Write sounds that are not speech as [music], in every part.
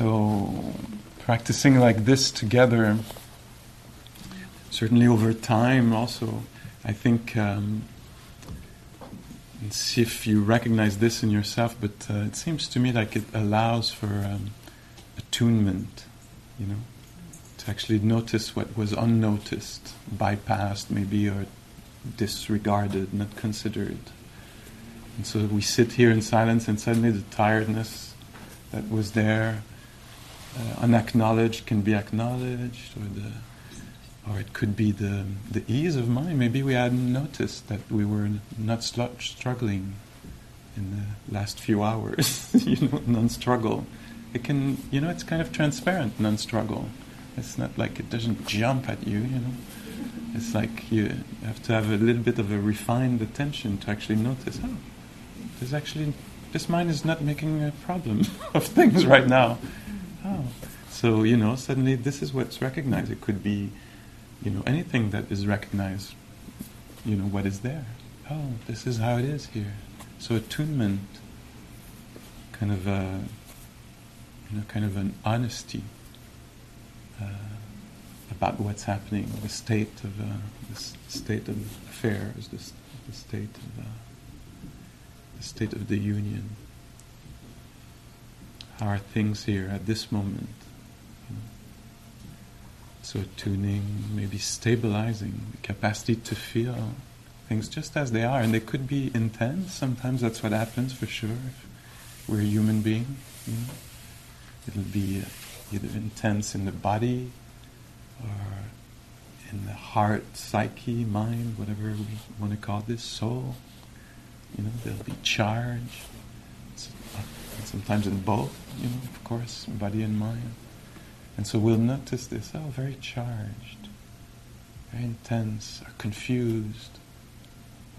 So, practicing like this together, certainly over time, also, I think. Um, see if you recognize this in yourself, but uh, it seems to me like it allows for um, attunement, you know, to actually notice what was unnoticed, bypassed maybe, or disregarded, not considered. And so we sit here in silence, and suddenly the tiredness that was there, uh, unacknowledged, can be acknowledged, or the or it could be the the ease of mind. Maybe we hadn't noticed that we were not sl- struggling in the last few hours. [laughs] you know, non-struggle. It can, you know, it's kind of transparent non-struggle. It's not like it doesn't jump at you. You know, it's like you have to have a little bit of a refined attention to actually notice. Oh, there's actually this mind is not making a problem [laughs] of things right now. So you know, suddenly this is what's recognized. It could be you know, anything that is recognized, you know, what is there. Oh, this is how it is here. So attunement, kind of a, you know, kind of an honesty uh, about what's happening, the state of uh, the state of affairs, the, the state of uh, the state of the union. How are things here at this moment? So tuning, maybe stabilizing the capacity to feel things just as they are, and they could be intense. Sometimes that's what happens for sure. If we're a human being, you know? it'll be either intense in the body or in the heart, psyche, mind, whatever we want to call this, soul. You know, there'll be charge. Uh, sometimes in both, you know, of course, body and mind. And so we'll notice this, oh, very charged, very intense, or confused,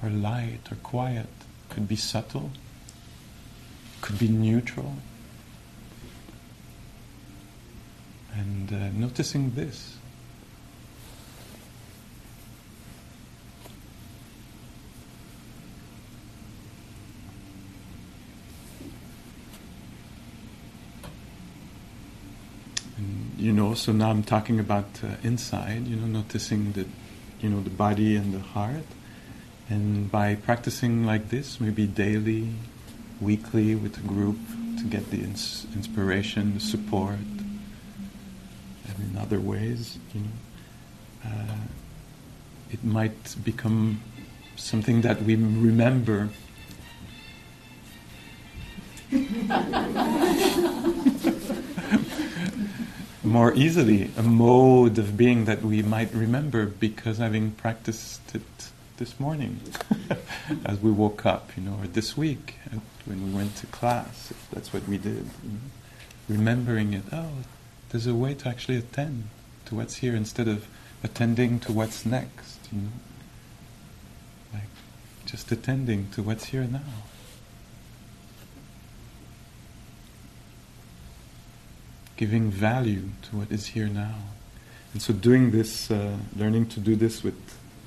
or light, or quiet. Could be subtle, could be neutral. And uh, noticing this. You know, so now I'm talking about uh, inside, you know, noticing the, you know, the body and the heart. And by practicing like this, maybe daily, weekly with a group to get the ins- inspiration, the support, and in other ways, you know, uh, it might become something that we remember. [laughs] more easily a mode of being that we might remember because having practiced it this morning [laughs] as we woke up, you know, or this week when we went to class, that's what we did. You know, remembering it, oh, there's a way to actually attend to what's here instead of attending to what's next, you know. Like just attending to what's here now. Giving value to what is here now. And so, doing this, uh, learning to do this with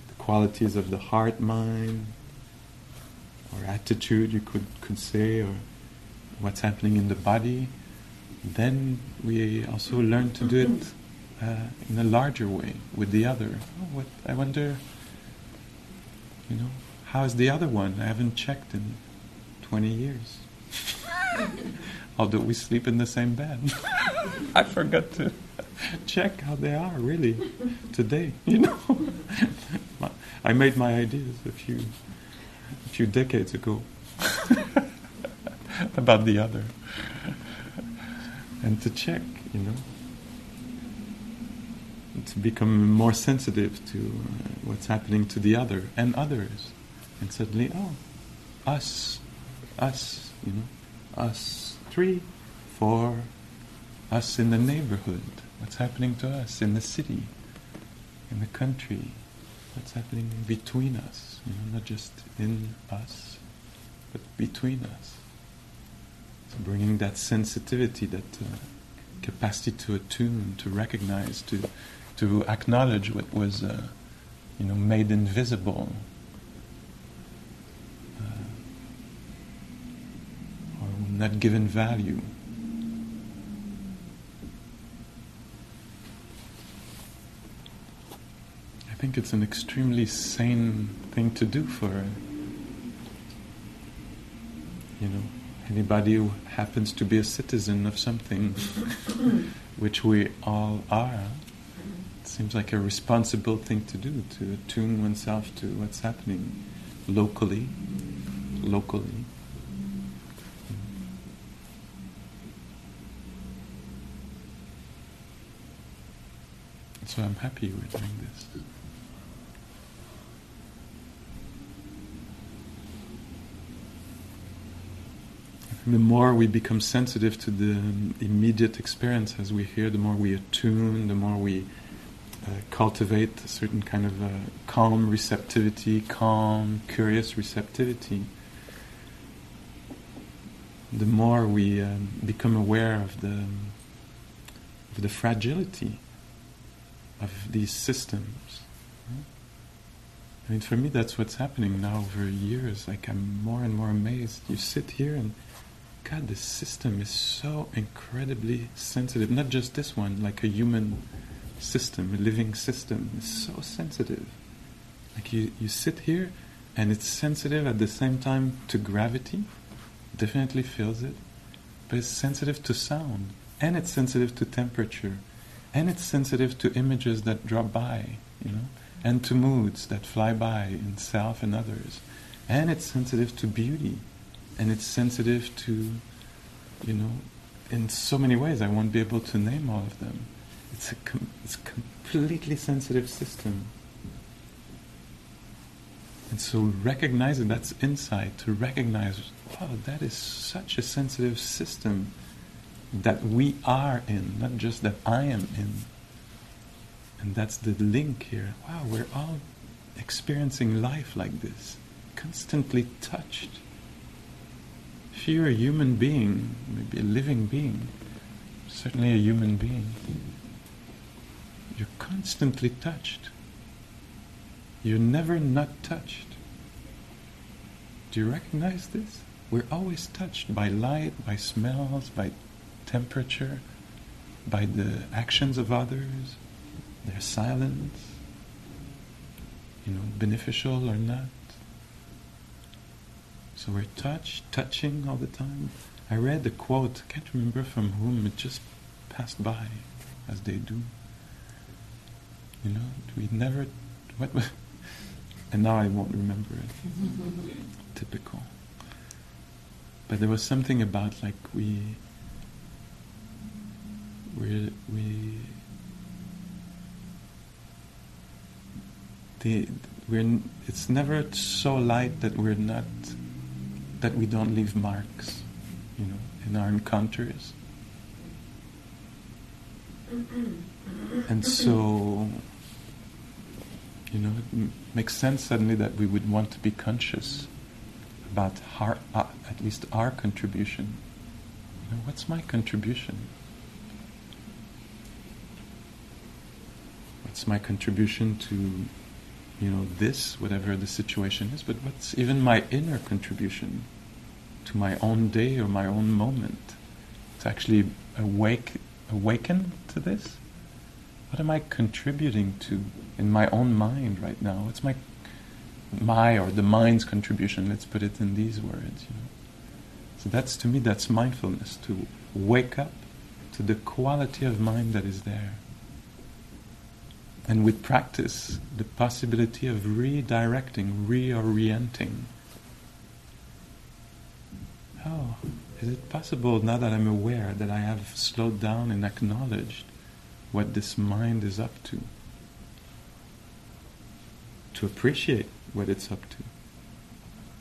the qualities of the heart, mind, or attitude, you could, could say, or what's happening in the body, then we also learn to do it uh, in a larger way with the other. Oh, what I wonder, you know, how is the other one? I haven't checked in 20 years. Although we sleep in the same bed. [laughs] I forgot to check how they are really today. [laughs] You know, I made my ideas a few a few decades ago [laughs] about the other, and to check, you know, to become more sensitive to uh, what's happening to the other and others, and suddenly, oh, us, us, you know, us three, four, us in the neighborhood, what's happening to us in the city, in the country, what's happening between us, you know, not just in us, but between us. So bringing that sensitivity, that uh, capacity to attune, to recognize, to to acknowledge what was, uh, you know, made invisible That given value. I think it's an extremely sane thing to do for, you know, anybody who happens to be a citizen of something, [coughs] which we all are. It seems like a responsible thing to do to attune oneself to what's happening locally, locally. So I'm happy we're doing this. The more we become sensitive to the immediate experience as we hear, the more we attune, the more we uh, cultivate a certain kind of uh, calm receptivity, calm, curious receptivity, the more we um, become aware of the of the fragility of these systems. I mean, for me, that's what's happening now over years. Like, I'm more and more amazed. You sit here and, God, the system is so incredibly sensitive. Not just this one, like a human system, a living system, is so sensitive. Like, you, you sit here and it's sensitive at the same time to gravity, definitely feels it, but it's sensitive to sound, and it's sensitive to temperature and it's sensitive to images that drop by, you know, and to moods that fly by in self and others, and it's sensitive to beauty, and it's sensitive to, you know, in so many ways. I won't be able to name all of them. It's a com- it's completely sensitive system. And so recognizing that's insight to recognize, wow, that is such a sensitive system that we are in, not just that I am in. And that's the link here. Wow, we're all experiencing life like this, constantly touched. If you're a human being, maybe a living being, certainly a human being, you're constantly touched. You're never not touched. Do you recognize this? We're always touched by light, by smells, by temperature, by the actions of others, their silence, you know, beneficial or not. So we're touched, touching all the time. I read the quote, I can't remember from whom, it just passed by, as they do. You know, we never, what, [laughs] and now I won't remember it. [laughs] Typical. But there was something about like we, we we the we're it's never so light that we're not that we don't leave marks you know in our encounters. And so you know it m- makes sense suddenly that we would want to be conscious about our, uh, at least our contribution. You know, what's my contribution what's my contribution to you know this whatever the situation is but what's even my inner contribution to my own day or my own moment? To actually awake awaken to this? What am i contributing to in my own mind right now? What's my my or the mind's contribution? Let's put it in these words you know. So that's to me that's mindfulness to wake up to the quality of mind that is there and with practice, the possibility of redirecting, reorienting. Oh, is it possible now that I'm aware that I have slowed down and acknowledged what this mind is up to? To appreciate what it's up to.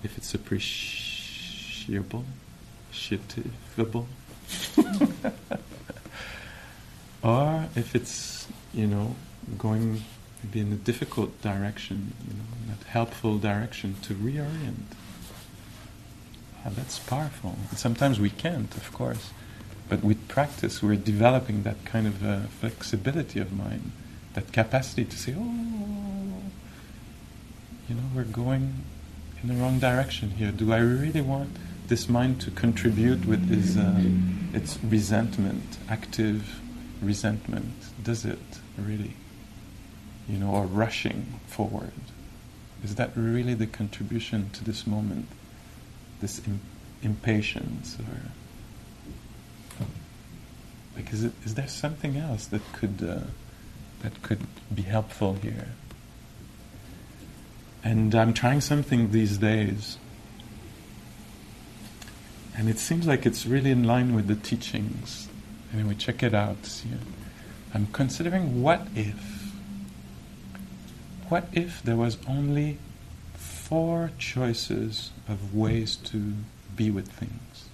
If it's appreciable, appreciable, [laughs] or if it's, you know, going maybe in a difficult direction, you know, not helpful direction, to reorient. That's powerful. And sometimes we can't, of course, but with practice, we're developing that kind of uh, flexibility of mind, that capacity to say, "Oh, you know, we're going in the wrong direction here. Do I really want this mind to contribute with its, uh, its resentment, active resentment? Does it really?" You know, or rushing forward? Is that really the contribution to this moment? This Im- impatience, or like, is it? Is there something else that could uh, that could be helpful here? And I'm trying something these days, and it seems like it's really in line with the teachings. Anyway, check it out. I'm considering what if. What if there was only four choices of ways to be with things?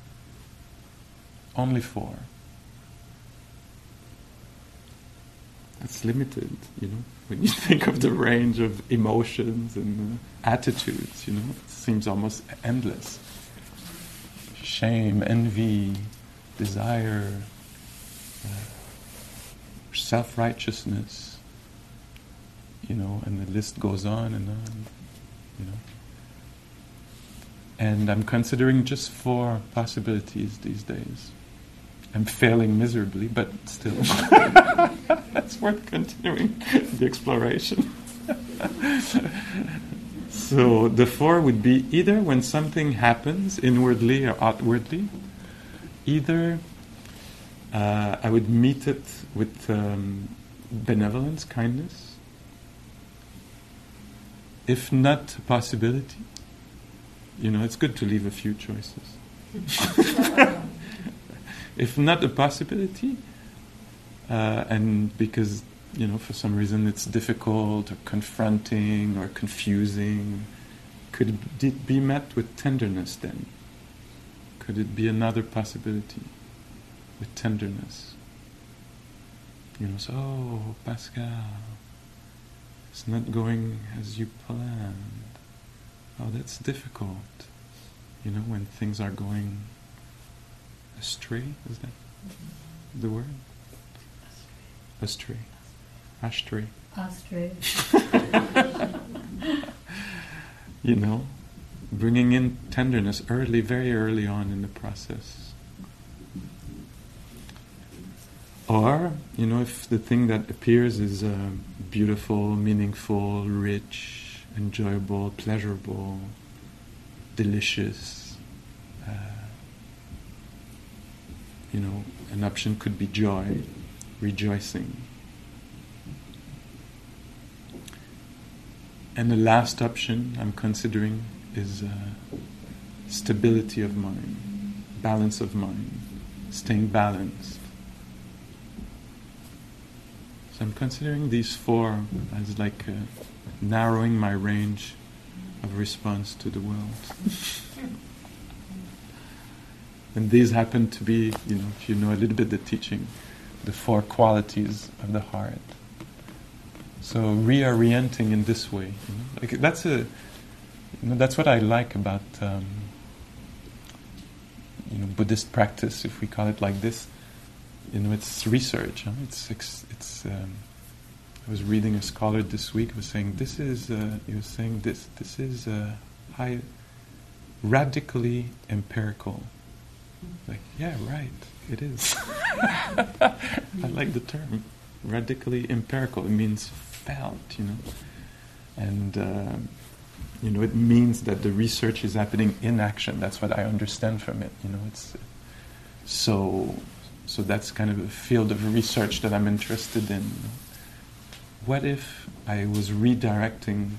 Only four. That's limited, you know. When you [laughs] think of the range of emotions and uh, attitudes, you know, it seems almost endless. Shame, envy, desire, uh, self righteousness, you know, and the list goes on and on, you know. And I'm considering just four possibilities these days. I'm failing miserably, but still, [laughs] that's worth continuing the exploration. [laughs] so the four would be either when something happens inwardly or outwardly, either uh, I would meet it with um, benevolence, kindness. If not a possibility, you know, it's good to leave a few choices. [laughs] if not a possibility, uh, and because you know for some reason it's difficult or confronting or confusing, could it be met with tenderness then? Could it be another possibility with tenderness? You know, so oh, Pascal, it's not going as you planned. Oh, that's difficult. You know, when things are going astray, is that the word? Astray. astray, Astray. [laughs] you know, bringing in tenderness early, very early on in the process. Or, you know, if the thing that appears is uh, beautiful, meaningful, rich, enjoyable, pleasurable, delicious, uh, you know, an option could be joy, rejoicing. And the last option I'm considering is uh, stability of mind, balance of mind, staying balanced. So I'm considering these four as like uh, narrowing my range of response to the world. [laughs] and these happen to be, you know, if you know a little bit the teaching, the four qualities of the heart. So reorienting in this way, you know, like that's a, you know, that's what I like about, um, you know, Buddhist practice, if we call it like this. You know, it's research. Huh? It's it's. Um, I was reading a scholar this week was saying this is. Uh, he was saying this. This is uh, high, radically empirical. Like, yeah, right. It is. [laughs] I like the term radically empirical. It means felt, you know, and uh, you know it means that the research is happening in action. That's what I understand from it. You know, it's so. So that's kind of a field of research that I'm interested in. What if I was redirecting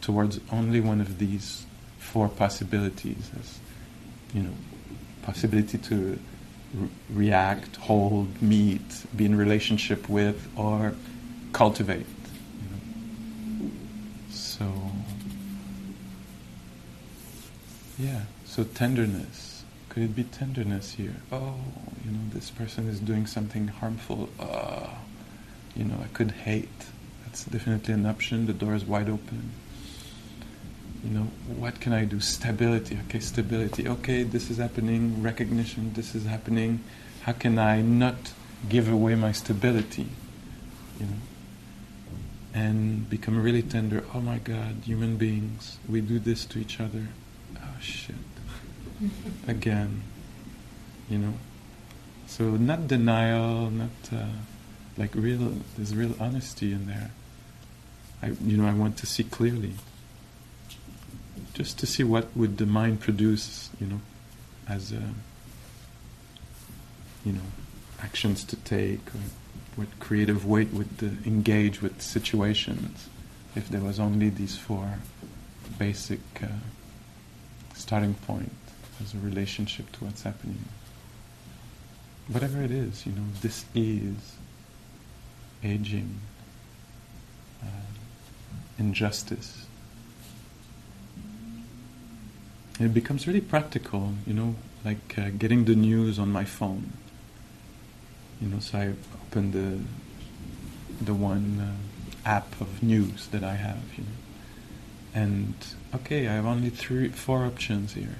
towards only one of these four possibilities as, you know, possibility to re- react, hold, meet, be in relationship with, or cultivate. You know. So, yeah, so tenderness. Could it be tenderness here? Oh, you know, this person is doing something harmful. Uh, you know, I could hate. That's definitely an option. The door is wide open. You know, what can I do? Stability. Okay, stability. Okay, this is happening. Recognition. This is happening. How can I not give away my stability? You know, and become really tender. Oh my God, human beings, we do this to each other. Oh shit. Again, you know. So not denial, not uh, like real. There's real honesty in there. I, you know, I want to see clearly. Just to see what would the mind produce, you know, as a, you know, actions to take, or what creative weight would uh, engage with situations if there was only these four basic uh, starting point as a relationship to what's happening. Whatever it is, you know, this is aging, uh, injustice. It becomes really practical, you know, like uh, getting the news on my phone. You know, so I open the the one uh, app of news that I have, you know, and okay, I have only three, four options here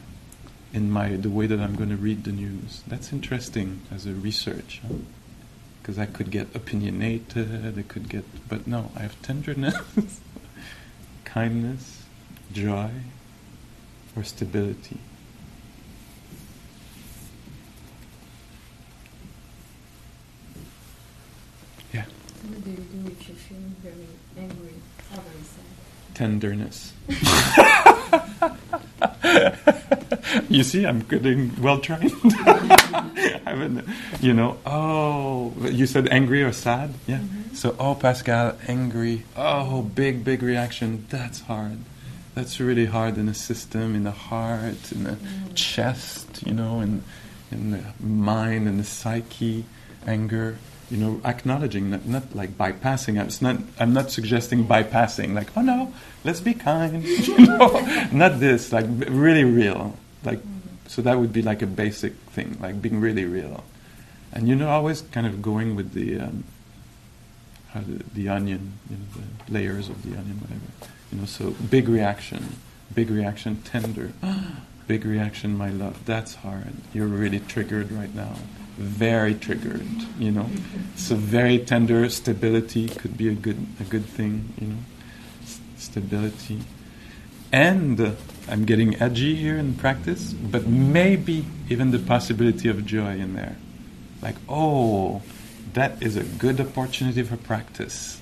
in my the way that I'm going to read the news. That's interesting as a research, because huh? I could get opinionated. I could get, but no, I have tenderness, [laughs] kindness, joy, or stability. Yeah. What do you do if you feel very angry or very sad? Tenderness. [laughs] [laughs] you see, I'm getting well trained. [laughs] You know, oh, you said angry or sad? Yeah. Mhm. So, oh, Pascal, angry. Oh, big, big reaction. That's hard. That's really hard in the system, in the heart, in the Mm. chest, you know, in, in the mind, in the psyche, anger. You know, acknowledging that, not like bypassing. It's not. I'm not suggesting bypassing. Like, oh no, let's be kind. [laughs] you know, not this. Like, really real. Like, so that would be like a basic thing, like being really real. And you know, always kind of going with the um, how the, the onion, you know, the layers of the onion, whatever. You know, so big reaction, big reaction, tender, [gasps] big reaction, my love. That's hard. You're really triggered right now, very triggered. You know, so very tender stability could be a good a good thing. You know, S- stability, and I'm getting edgy here in practice, but maybe even the possibility of joy in there, like oh. That is a good opportunity for practice.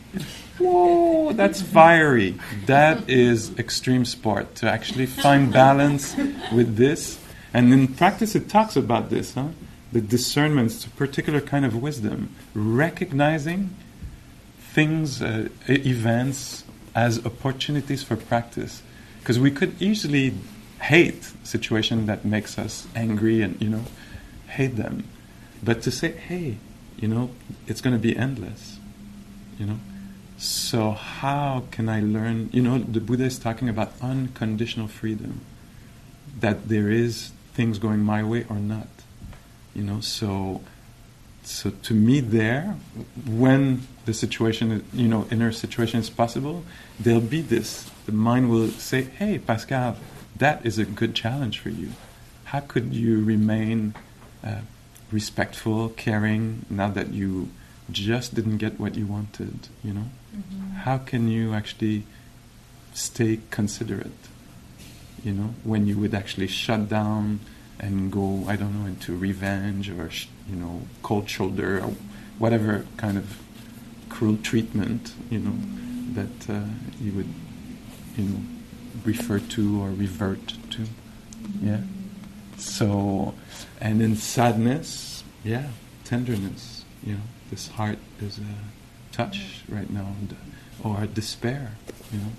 Whoa, that's fiery. That is extreme sport to actually find balance with this. And in practice, it talks about this, huh? The discernment, it's a particular kind of wisdom, recognizing things, uh, events as opportunities for practice. Because we could easily hate situation that makes us angry and you know hate them, but to say, hey, you know, it's going to be endless, you know. So how can I learn? You know, the Buddha is talking about unconditional freedom. That there is things going my way or not. You know, so so to me there, when the situation, you know, inner situation is possible, there'll be this. The mind will say, "Hey, Pascal, that is a good challenge for you. How could you remain uh, respectful, caring, now that you just didn't get what you wanted? You know." Mhm. how can you actually stay considerate? You know, when you would actually shut down and go, I don't know, into revenge or you know, cold shoulder or whatever kind of cruel treatment, you know, that uh, you would, you know, refer to or revert to. Yeah. So, and in sadness, yeah, tenderness. You know, this heart is a touch right now, and, or despair. You know,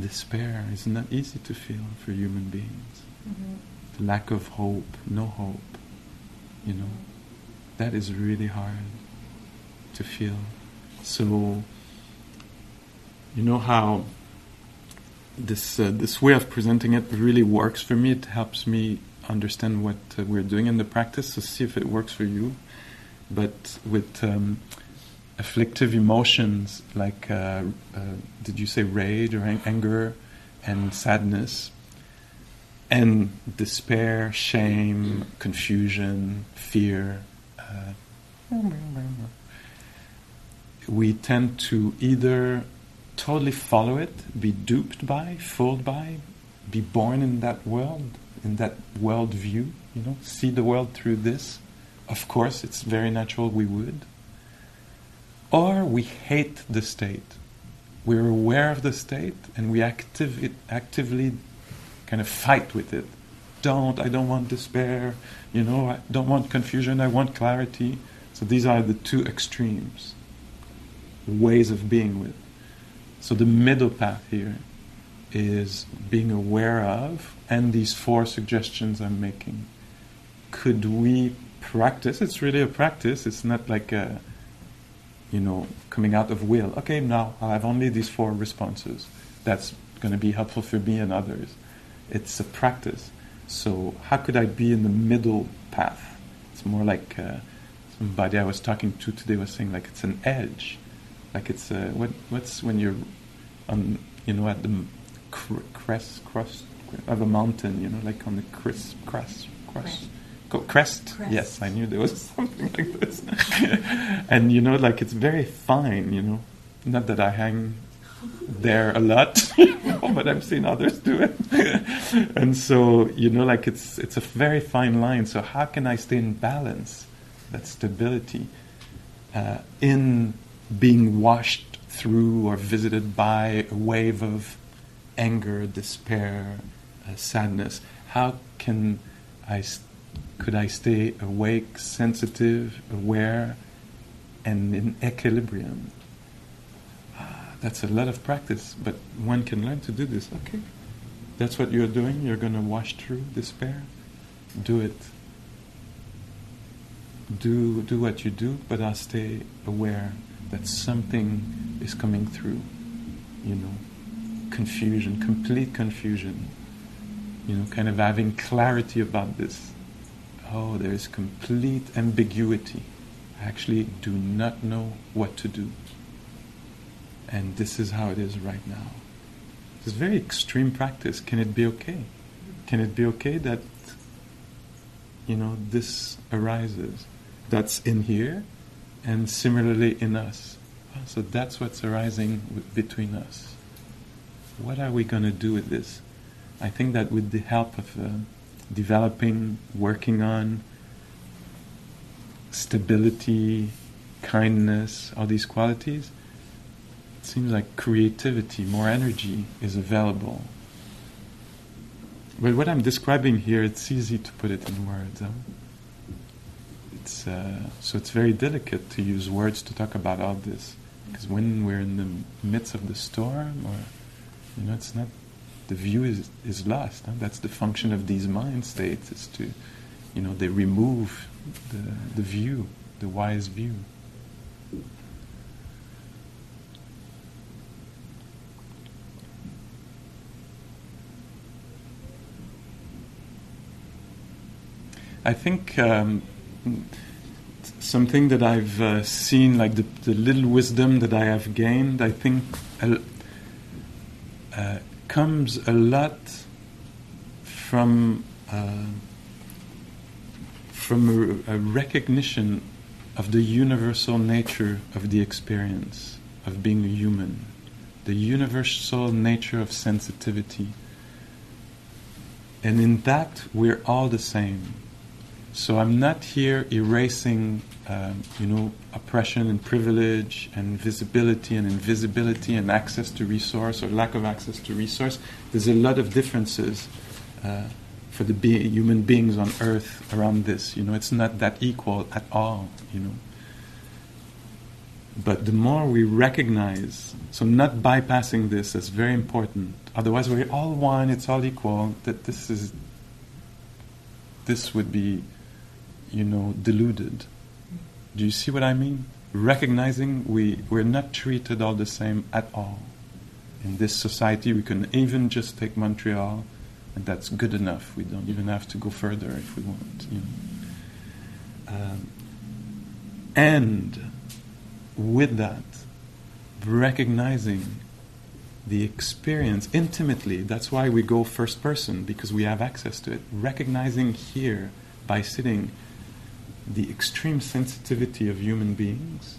despair is not easy to feel for human beings. Mhm. Lack of hope, no hope. You know, that is really hard to feel. So, you know how this uh, this way of presenting it really works for me. It helps me understand what uh, we're doing in the practice. So see if it works for you. But with um, afflictive emotions like uh, uh, did you say rage or ang- anger and sadness and despair, shame, confusion, fear. Uh, we tend to either totally follow it, be duped by, fooled by, be born in that world, in that world view, you know, see the world through this. Of course, it's very natural we would. Or we hate the state. we're aware of the state and we active, actively kind of fight with it. Don't, I don't want despair, you know, I don't want confusion, I want clarity. So these are the two extremes, ways of being with. So the middle path here is being aware of, and these four suggestions I'm making. Could we practice? It's really a practice. It's not like a, you know, coming out of will. Okay, now I have only these four responses. That's going to be helpful for me and others. It's a practice. So how could I be in the middle path? It's more like uh, somebody I was talking to today was saying like it's an edge, like it's a, what what's when you're on you know at the cr- crest crest of a mountain, you know, like on the crest crest crest. Crest. crest. Yes, I knew there was [laughs] something like this. [laughs] and you know, like it's very fine, you know. Not that I hang there a lot, [laughs] but I've seen others do it. [laughs] and so, you know, like it's it's a very fine line. So how can I stay in balance, that stability, uh, in being washed through or visited by a wave of anger, despair, uh, sadness? How can I st- could I stay awake, sensitive, aware, and in equilibrium? That's a lot of practice, but one can learn to do this. Okay, that's what you're doing. You're going to wash through despair. Do it. Do do what you do, but I'll stay aware that something is coming through. You know, confusion, complete confusion. You know, kind of having clarity about this oh, there is complete ambiguity. I actually do not know what to do. And this is how it is right now. It's very extreme practice. Can it be okay? Can it be okay that, you know, this arises? That's in here and similarly in us. So that's what's arising w- between us. What are we going to do with this? I think that with the help of uh, developing, working on stability, kindness, all these qualities, it seems like creativity, more energy is available. But what I'm describing here, it's easy to put it in words. Huh? It's, uh, so it's very delicate to use words to talk about all this. Because when we're in the midst of the storm, or you know, it's not the view is, is lost. Huh? That's the function of these mind states, is to, you know, they remove the, the view, the wise view. I think um, something that I've uh, seen, like the, the, little wisdom that I have gained, I think uh, comes a lot from uh, from a, a, recognition of the universal nature of the experience of being a human, the universal nature of sensitivity. And in that, we're all the same. So I'm not here erasing, um, you know, oppression and privilege and visibility and invisibility and access to resource or lack of access to resource. There's a lot of differences uh, for the be- human beings on Earth around this. You know, it's not that equal at all. You know. But the more we recognize, so not bypassing this is very important. Otherwise, we're all one. It's all equal. That this is. This would be you know, deluded. Do you see what I mean? Recognizing we, we're not treated all the same at all. In this society, we can even just take Montreal, and that's good enough. We don't even have to go further if we want. You know. Um, and with that, recognizing the experience intimately. That's why we go first person, because we have access to it. Recognizing here by sitting the extreme sensitivity of human beings,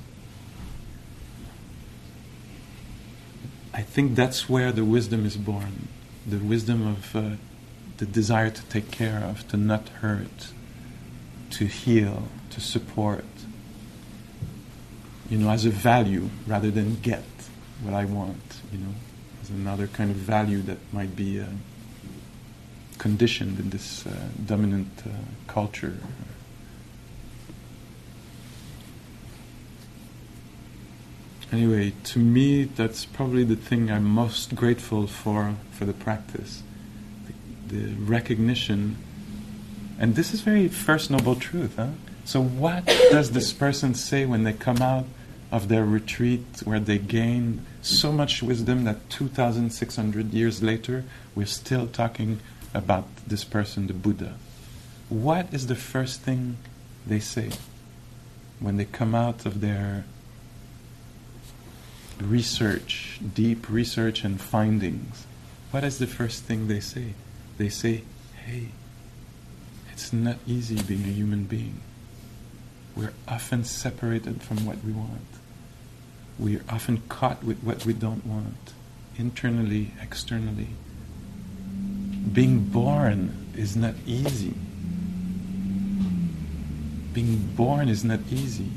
I think that's where the wisdom is born. The wisdom of uh, the desire to take care of, to not hurt, to heal, to support. You know, as a value rather than get. what I want, you know, as another kind of value that might be uh, conditioned in this uh, dominant uh, culture. Anyway, to me, that's probably the thing I'm most grateful for for the practice, the, the recognition. And this is very first noble truth, huh? So, what does this person say when they come out of their retreat where they gain so much wisdom that 2,600 years later we're still talking about this person, the Buddha? What is the first thing they say when they come out of their research, deep research and findings? What is the first thing they say? They say, hey, it's not easy being a human being. We're often separated from what we want. We are often caught with what we don't want, internally, externally. Being born is not easy. Being born is not easy.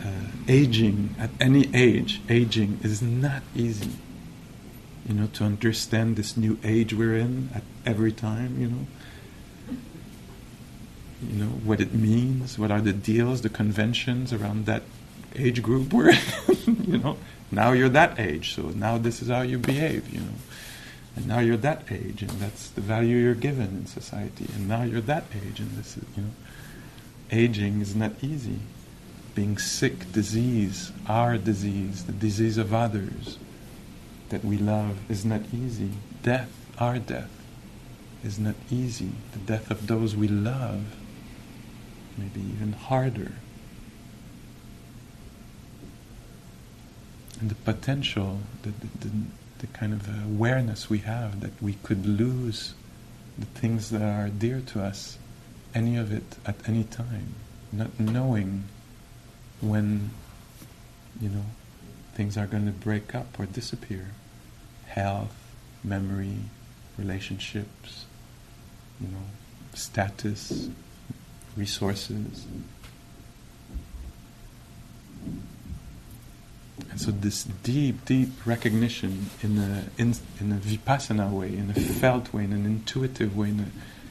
Uh, aging at any age, aging is not easy. You know, to understand this new age we're in at every time, you know you know what it means, what are the deals, the conventions around that age group we're in. [laughs] you know, now you're that age, so now this is how you behave. You know, and now you're that age, and that's the value you're given in society. And now you're that age, and this is you know, aging is not easy. Being sick, disease, our disease, the disease of others that we love is not easy. Death, our death, is not easy. The death of those we love may be even harder. And the potential, the, the, the, the kind of awareness we have that we could lose the things that are dear to us, any of it at any time, not knowing when, you know, things are going to break up or disappear. Health, memory, relationships, you know, status, resources. And so this deep, deep recognition in a, in, in a vipassana way, in a felt way, in an intuitive way, in a,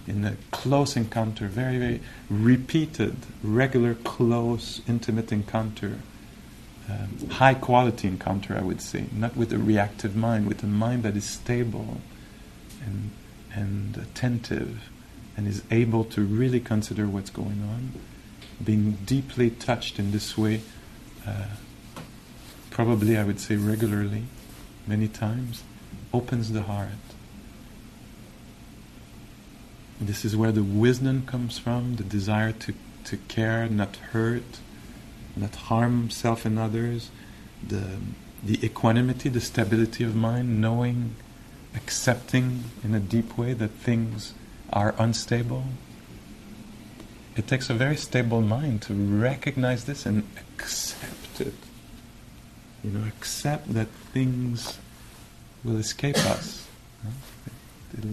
in a close encounter, very, very repeated, regular, close, intimate encounter, um, high quality encounter, I would say, not with a reactive mind, with a mind that is stable and, and attentive and is able to really consider what's going on, being deeply touched in this way, uh, probably I would say regularly, many times, opens the heart. This is where the wisdom comes from, the desire to, to care, not hurt, not harm self and others, the, the equanimity, the stability of mind, knowing, accepting in a deep way that things are unstable. It takes a very stable mind to recognize this and accept it. You know, accept that things will escape us. It'll,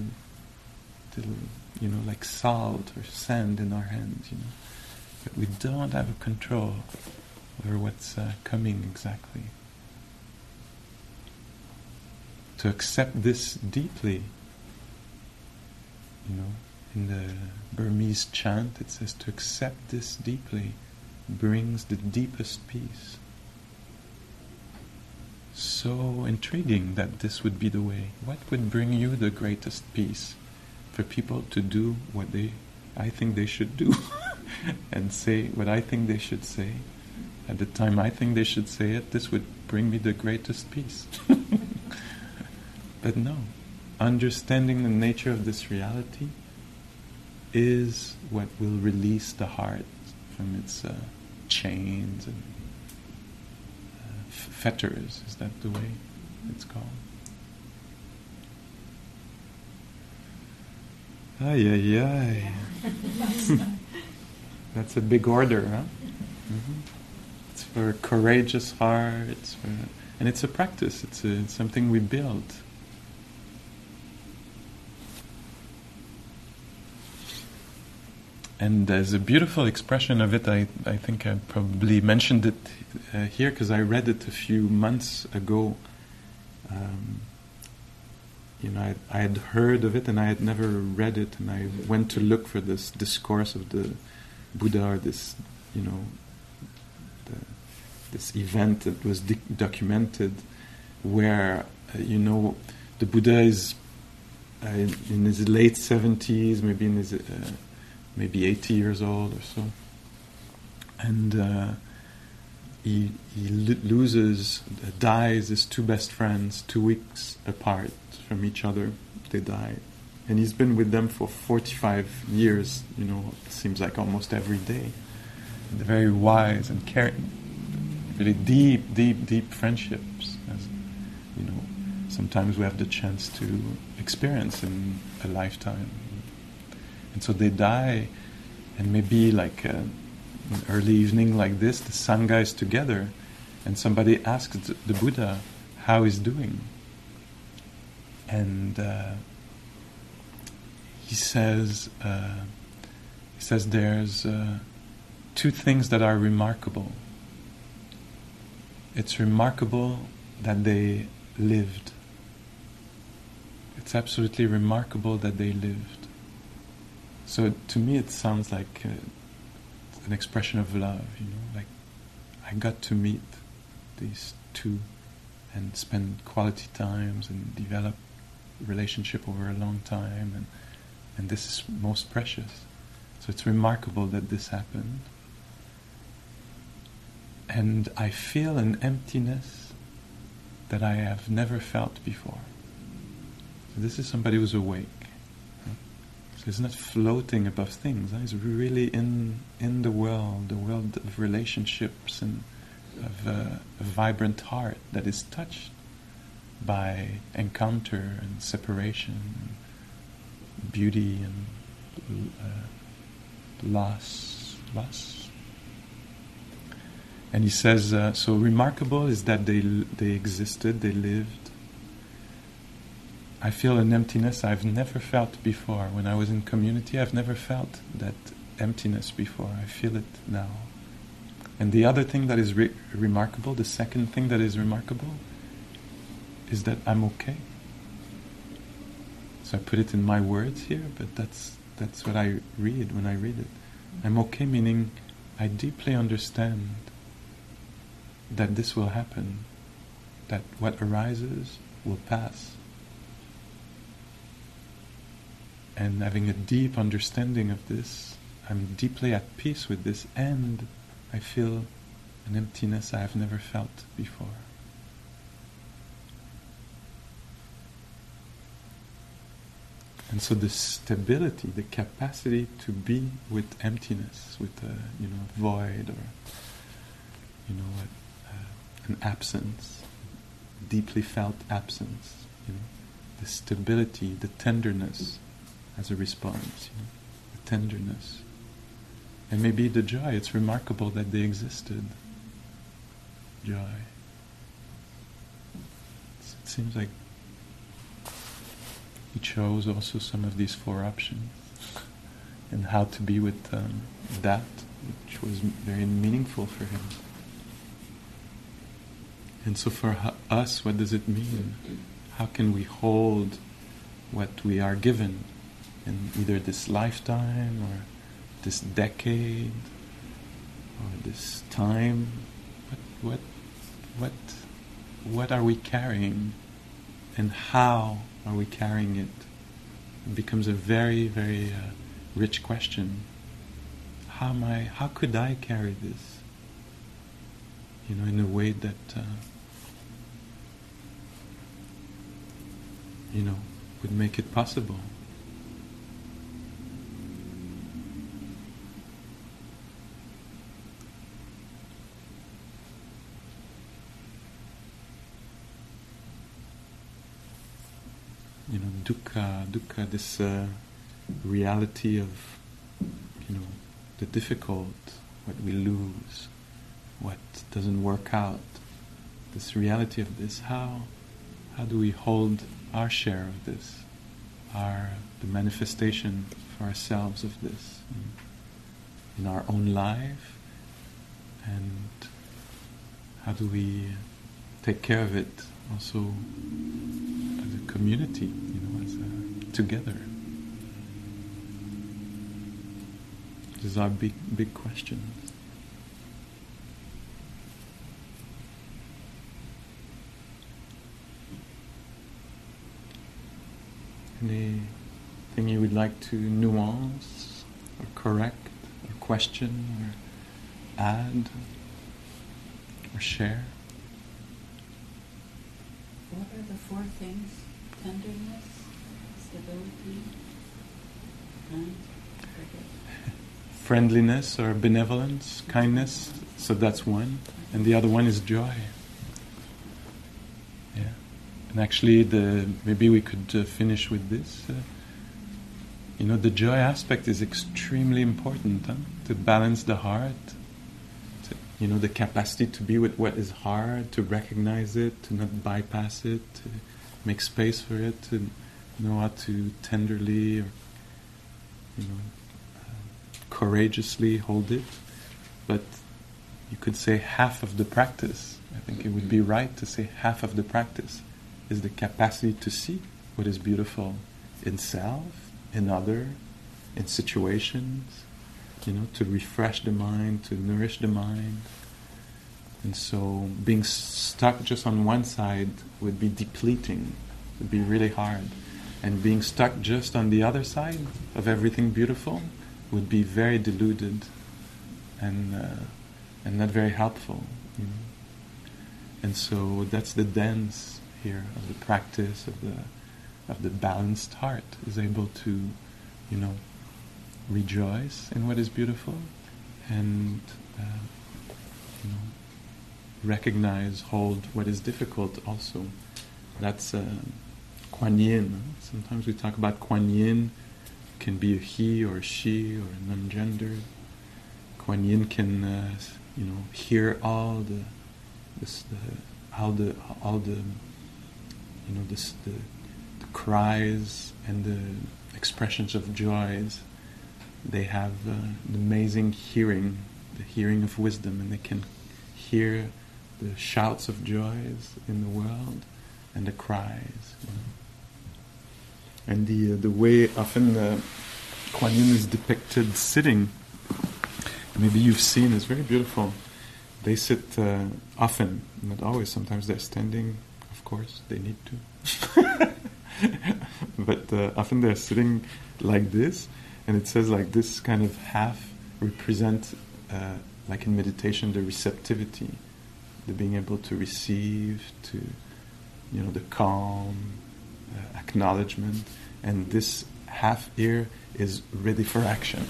it'll, you know, like salt or sand in our hands, you know. But we don't have a control over what's uh, coming exactly. To accept this deeply you know, in the Burmese chant, it says to accept this deeply brings the deepest peace. So intriguing that this would be the way. What would bring you the greatest peace? For people to do what they, I think they should do, [laughs] and say what I think they should say, at the time I think they should say it, this would bring me the greatest peace. [laughs] but no, understanding the nature of this reality is what will release the heart from its uh, chains and uh, fetters. Is that the way it's called? Ay, ay, ay. [laughs] That's a big order, huh? Mm-hmm. It's for a courageous heart, it's for, and it's a practice, it's, a, it's something we build. And there's a beautiful expression of it. I, I think I probably mentioned it uh, here because I read it a few months ago. Um, you know, I, I had heard of it and I had never read it, and I went to look for this discourse of the Buddha or this, you know, the, this event that was di- documented where, uh, you know, the Buddha is uh, in, his late 70s, maybe in his, uh, maybe 80 years old or so. And uh, he, he lo- loses, dies his two best friends two weeks apart from each other. They die. And he's been with them for 45 years, you know, it seems like almost every day. They're very wise and caring, really deep, deep, deep friendships. As, you know, sometimes we have the chance to experience in a lifetime. And so they die, and maybe like uh, an early evening like this, the Sangha is together, and somebody asks the Buddha how he's doing. And uh, he says, uh, he says there's uh, two things that are remarkable. It's remarkable that they lived. It's absolutely remarkable that they lived. So to me, it sounds like uh, an expression of love. You know, like I got to meet these two and spend quality times and develop relationship over a long time and and this is most precious. So it's remarkable that this happened. And I feel an emptiness that I have never felt before. So this is somebody who's awake. So he's not floating above things. He's really in in the world, the world of relationships and of uh, a vibrant heart that is touched by encounter and separation, beauty and uh, loss, loss. And he says, uh, so remarkable is that they they existed, they lived. I feel an emptiness I've never felt before. When I was in community, I've never felt that emptiness before. I feel it now. And the other thing that is re- remarkable, the second thing that is remarkable, is that I'm okay. So I put it in my words here, but that's that's what I read when I read it. I'm okay, meaning I deeply understand that this will happen, that what arises will pass. And having a deep understanding of this, I'm deeply at peace with this, and I feel an emptiness I have never felt before. And so the stability, the capacity to be with emptiness, with a you know void or you know a, an absence, deeply felt absence, you know, the stability, the tenderness as a response, you know, the tenderness, and maybe the joy. It's remarkable that they existed. Joy. It seems like he chose also some of these four options and how to be with um, that, which was very meaningful for him. And so, for us, what does it mean? How can we hold what we are given in either this lifetime or this decade or this time? What, what, what, what are we carrying, and how are we carrying it? It becomes a very, very uh, rich question. How am I? How could I carry this? You know, in a way that uh, you know would make it possible. You know, dukkha, dukkha, this uh, reality of, you know, the difficult, what we lose, what doesn't work out, this reality of this, how, how do we hold our share of this, our, the manifestation for ourselves of this? in our own life, and how do we take care of it also as a community, you know, as a, together. These are big, big questions. Anything you would like to nuance or correct or question or add or share? What are the four things? Tenderness, stability, and friendliness or benevolence, kindness. So that's one, and the other one is joy. Yeah, and actually, the maybe we could uh, finish with this. Uh, you know, the joy aspect is extremely important huh? to balance the heart. You know, the capacity to be with what is hard, to recognize it, to not bypass it, to make space for it, to know how to tenderly, or, you know, uh, courageously hold it, but you could say half of the practice. I think it would be mm-hmm. right to say half of the practice is the capacity to see what is beautiful in self, in other, in situations, you know, to refresh the mind, to nourish the mind. And so being stuck just on one side would be depleting, would be really hard. And being stuck just on the other side of everything beautiful would be very deluded and uh, and not very helpful. You know? And so that's the dance here of the practice of the of the balanced heart is able to, you know, rejoice in what is beautiful and uh, you know recognize, hold what is difficult also. That's uh, Kuan Yin. Sometimes we talk about Kuan Yin can be a he or a she or a non-gender. Kuan Yin can, uh, you know, hear all the, the, all the, all the, you know, the, the cries and the expressions of joys. They have uh, an amazing hearing, the hearing of wisdom, and they can hear the shouts of joys in the world and the cries. And the uh, the way often uh, Kuan Yin is depicted sitting, maybe you've seen, is very beautiful. They sit uh, often, not always. Sometimes they're standing. Of course, they need to. [laughs] but uh, often they're sitting like this, and it says like this kind of half represent, uh, like in meditation, the receptivity, the being able to receive, to you know, the calm, uh, acknowledgement, and this half ear is ready for action,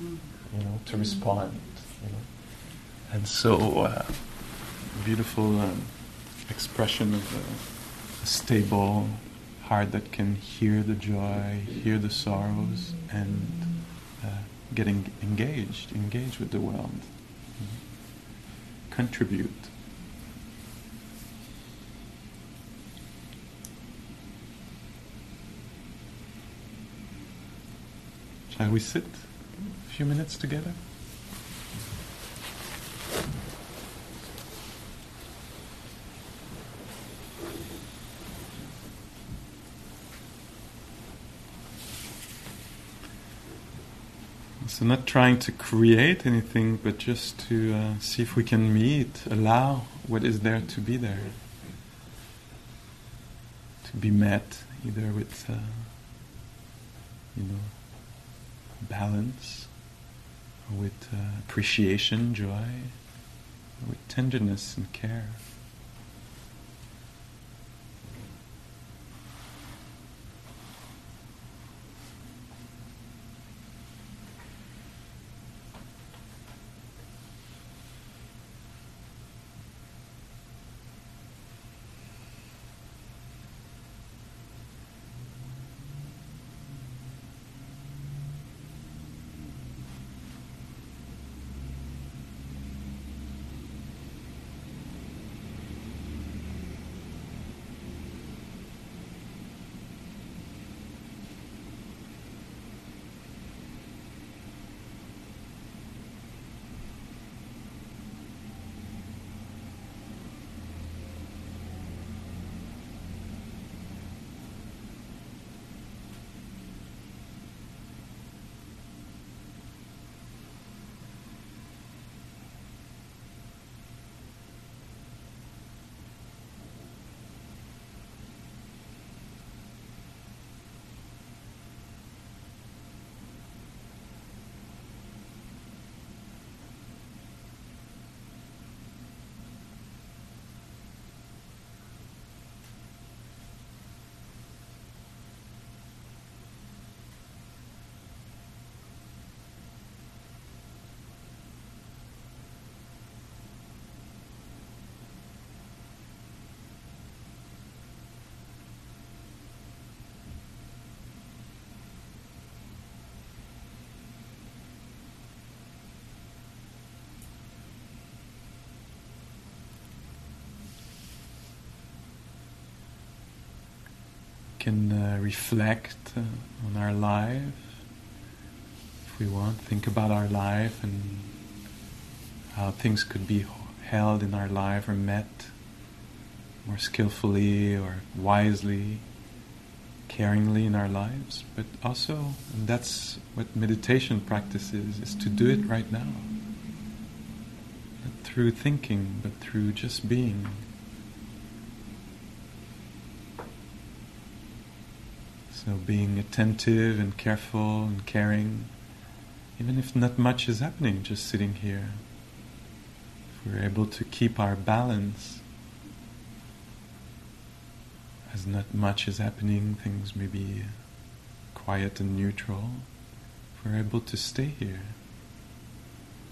you know, to respond, you know. And so, uh, beautiful um, expression of a, a stable heart that can hear the joy, hear the sorrows, and uh, getting engaged, engage with the world, know, contribute. Shall we sit a few minutes together? So, not trying to create anything, but just to uh, see if we can meet, allow what is there to be there. To be met either with, uh, you know, balance, with uh, appreciation, joy, with tenderness and care. Can uh, reflect uh, on our life if we want, think about our life and how things could be held in our life or met more skillfully or wisely, caringly in our lives. But also, that's what meditation practice is, is to do it right now. Not through thinking, but through just being. So being attentive and careful and caring, even if not much is happening, just sitting here. If we're able to keep our balance as not much is happening, things may be quiet and neutral, if we're able to stay here,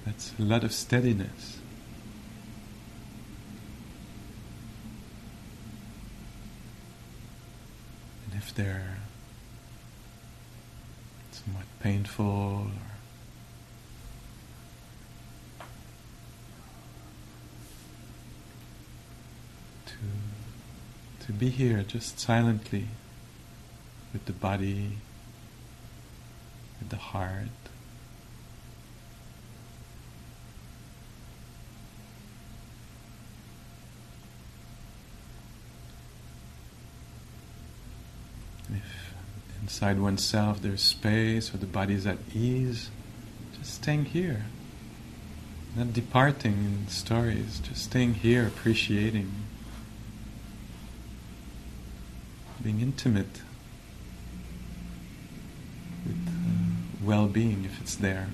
that's a lot of steadiness. And if they're somewhat painful or to to be here just silently with the body, with the heart. If inside oneself there's space or the body is at ease, just staying here. Not departing in stories, just staying here, appreciating, being intimate with uh, well being if it's there.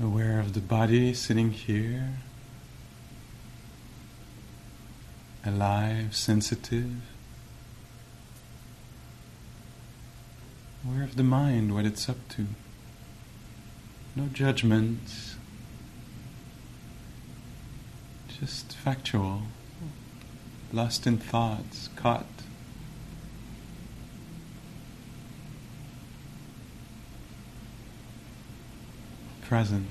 Aware of the body sitting here, alive, sensitive. Aware of the mind, what it's up to. No judgments, just factual, lost in thoughts, caught. Present.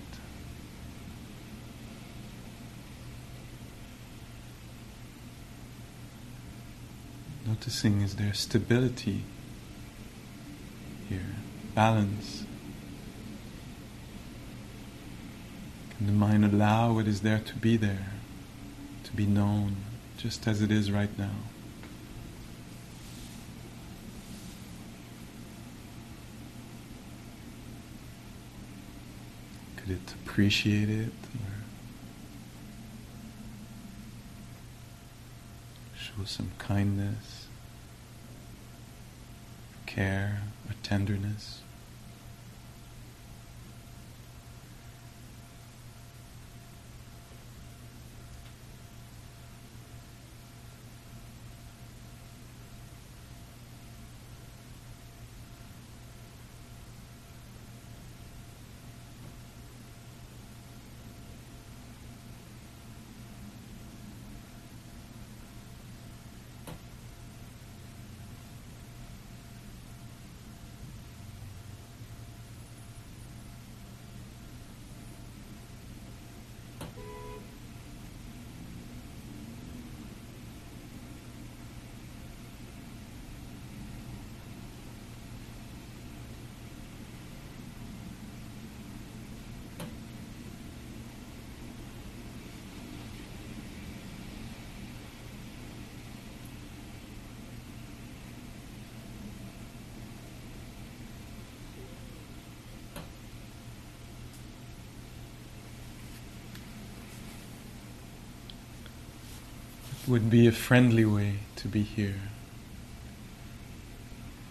Noticing is there stability here, balance. Can the mind allow what is there to be there, to be known, just as it is right now? It appreciate it show some kindness, care, or tenderness? Would be a friendly way to be here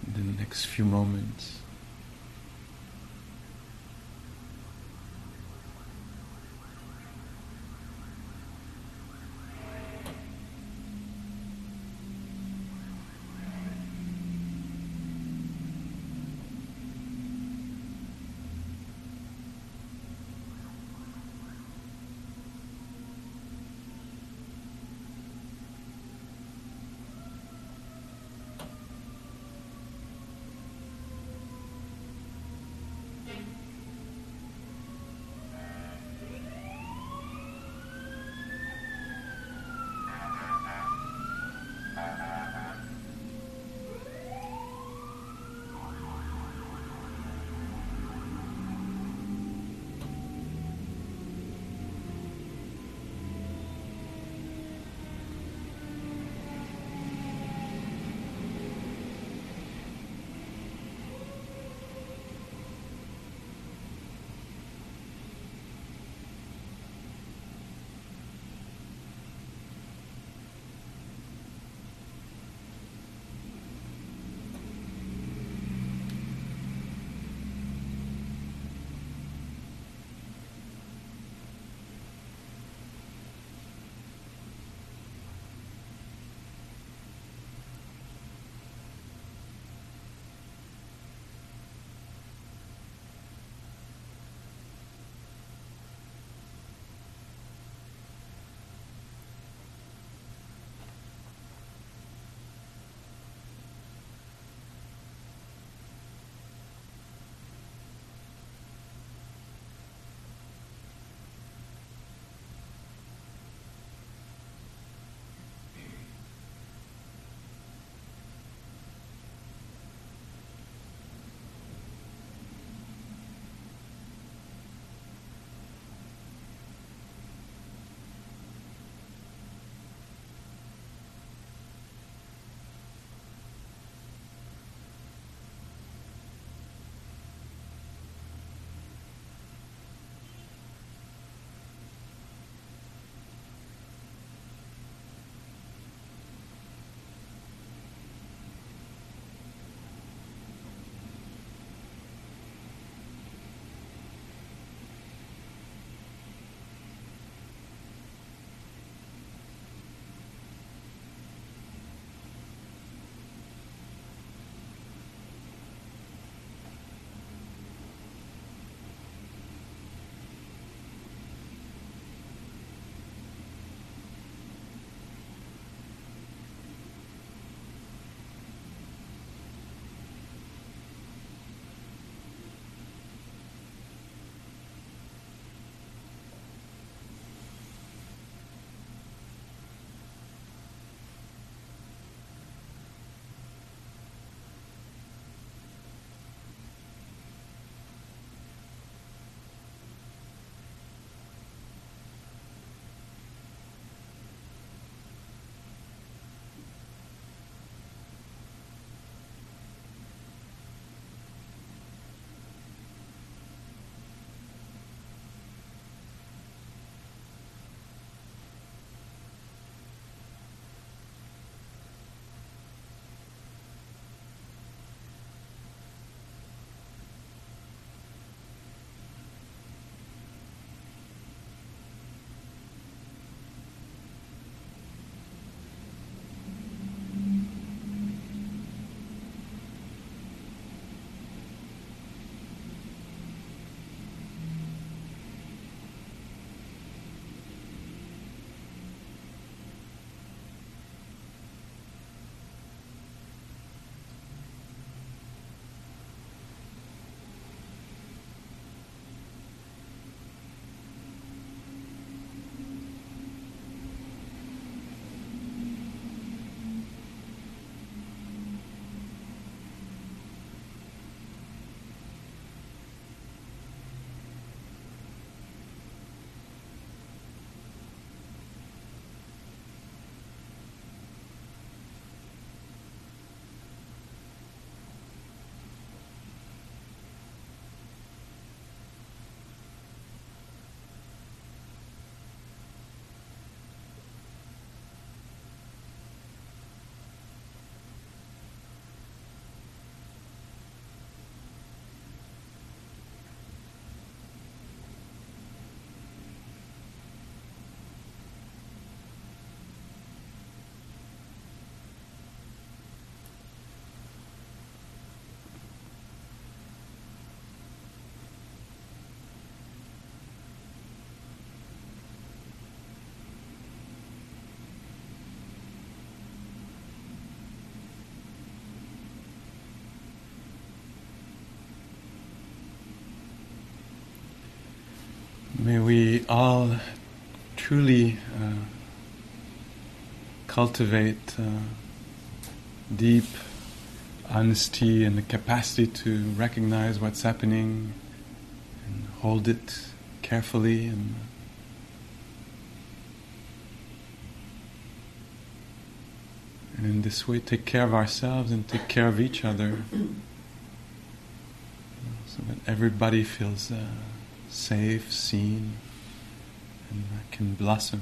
in the next few moments. May we all truly uh, cultivate uh, deep honesty and the capacity to recognize what's happening and hold it carefully and and in this way take care of ourselves and take care of each other. [clears throat] So that everybody feels uh, safe, seen, and uh, can blossom.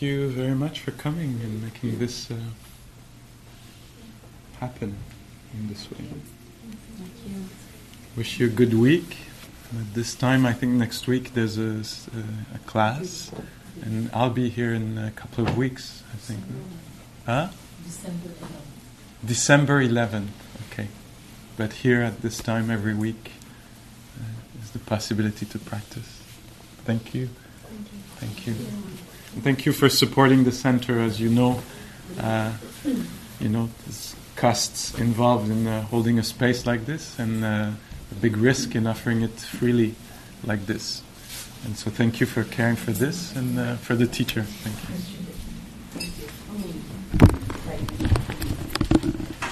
Thank you very much for coming and making this uh, happen in this way. Thank you. Wish you a good week. At this time, I think next week there's a class, and I'll be here in a couple of weeks. I think. Huh? December 11th. December 11th. Okay, but here at this time every week uh, is the possibility to practice. Thank you. Thank you. And Thank you for supporting the center. As you know, uh, you know there's costs involved in uh, holding a space like this, and uh, a big risk in offering it freely like this. And so, thank you for caring for this and uh, for the teacher. Thank you.